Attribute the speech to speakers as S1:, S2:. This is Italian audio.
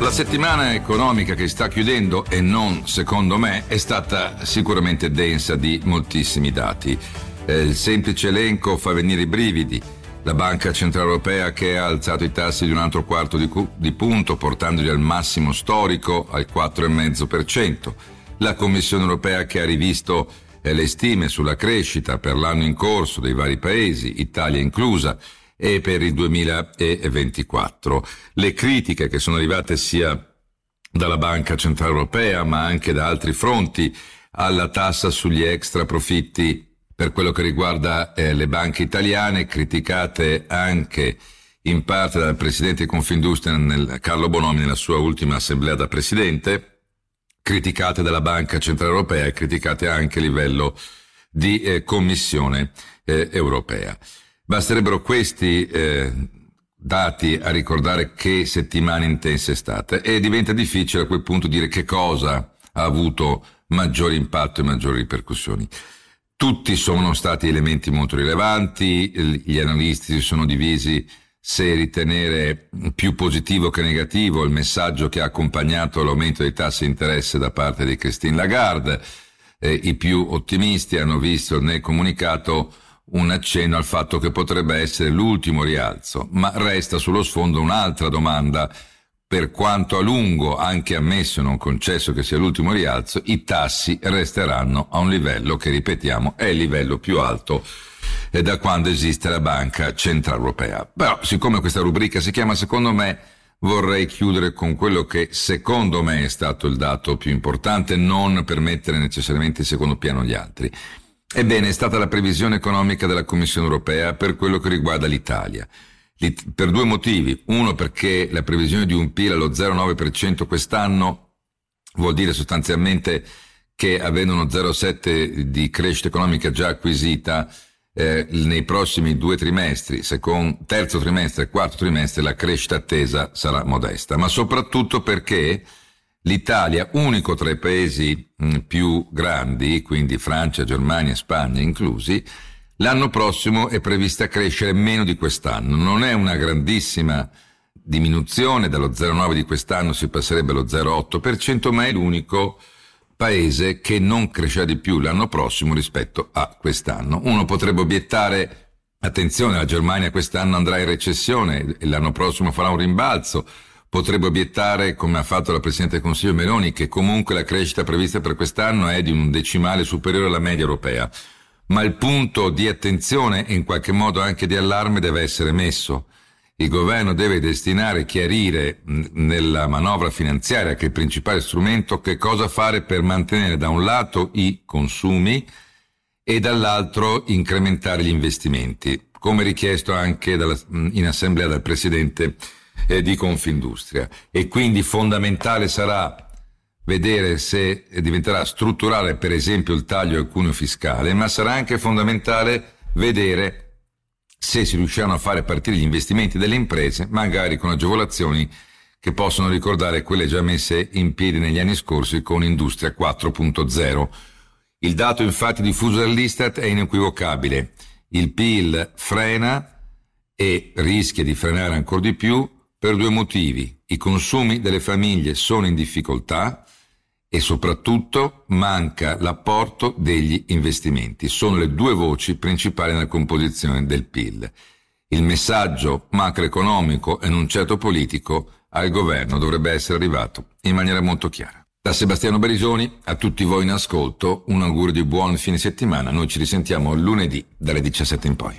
S1: La settimana economica che sta chiudendo, e non secondo me, è stata sicuramente densa di moltissimi dati. Eh, il semplice elenco fa venire i brividi. La Banca Centrale Europea che ha alzato i tassi di un altro quarto di, cu- di punto, portandoli al massimo storico al 4,5%. La Commissione Europea che ha rivisto eh, le stime sulla crescita per l'anno in corso dei vari paesi, Italia inclusa, e per il 2024. Le critiche che sono arrivate sia dalla Banca Centrale Europea ma anche da altri fronti alla tassa sugli extra profitti per quello che riguarda eh, le banche italiane, criticate anche in parte dal Presidente di Confindustria nel, Carlo Bonomi nella sua ultima assemblea da Presidente, criticate dalla Banca Centrale Europea e criticate anche a livello di eh, Commissione eh, Europea. Basterebbero questi eh, dati a ricordare che settimana intensa è stata e diventa difficile a quel punto dire che cosa ha avuto maggiore impatto e maggiori ripercussioni. Tutti sono stati elementi molto rilevanti, gli analisti si sono divisi se ritenere più positivo che negativo il messaggio che ha accompagnato l'aumento dei tassi di interesse da parte di Christine Lagarde. Eh, I più ottimisti hanno visto nel comunicato un accenno al fatto che potrebbe essere l'ultimo rialzo, ma resta sullo sfondo un'altra domanda. Per quanto a lungo, anche ammesso e non concesso che sia l'ultimo rialzo, i tassi resteranno a un livello che, ripetiamo, è il livello più alto eh, da quando esiste la Banca Centrale Europea. Però, siccome questa rubrica si chiama secondo me, vorrei chiudere con quello che secondo me è stato il dato più importante, non per mettere necessariamente in secondo piano gli altri. Ebbene, è stata la previsione economica della Commissione europea per quello che riguarda l'Italia. Per due motivi. Uno perché la previsione di un PIL allo 0,9% quest'anno vuol dire sostanzialmente che avendo uno 0,7 di crescita economica già acquisita eh, nei prossimi due trimestri, secondo, terzo trimestre e quarto trimestre, la crescita attesa sarà modesta. Ma soprattutto perché L'Italia, unico tra i paesi mh, più grandi, quindi Francia, Germania e Spagna inclusi, l'anno prossimo è prevista crescere meno di quest'anno. Non è una grandissima diminuzione, dallo 0,9 di quest'anno si passerebbe allo 0,8%, ma è l'unico paese che non crescerà di più l'anno prossimo rispetto a quest'anno. Uno potrebbe obiettare Attenzione, la Germania quest'anno andrà in recessione e l'anno prossimo farà un rimbalzo. Potrebbe obiettare, come ha fatto la Presidente del Consiglio Meloni, che comunque la crescita prevista per quest'anno è di un decimale superiore alla media europea. Ma il punto di attenzione e in qualche modo anche di allarme deve essere messo. Il governo deve destinare, chiarire nella manovra finanziaria, che è il principale strumento, che cosa fare per mantenere da un lato i consumi e dall'altro incrementare gli investimenti, come richiesto anche dalla, in assemblea dal Presidente eh, di Confindustria e quindi fondamentale sarà vedere se diventerà strutturale per esempio il taglio del cuneo fiscale, ma sarà anche fondamentale vedere se si riusciranno a fare partire gli investimenti delle imprese, magari con agevolazioni che possono ricordare quelle già messe in piedi negli anni scorsi con Industria 4.0. Il dato infatti diffuso dall'Istat è inequivocabile. Il PIL frena e rischia di frenare ancora di più per due motivi. I consumi delle famiglie sono in difficoltà e soprattutto manca l'apporto degli investimenti. Sono le due voci principali nella composizione del PIL. Il messaggio macroeconomico e non certo politico al governo dovrebbe essere arrivato in maniera molto chiara. Da Sebastiano Berisoni a tutti voi in ascolto un augurio di buon fine settimana. Noi ci risentiamo lunedì dalle 17 in poi.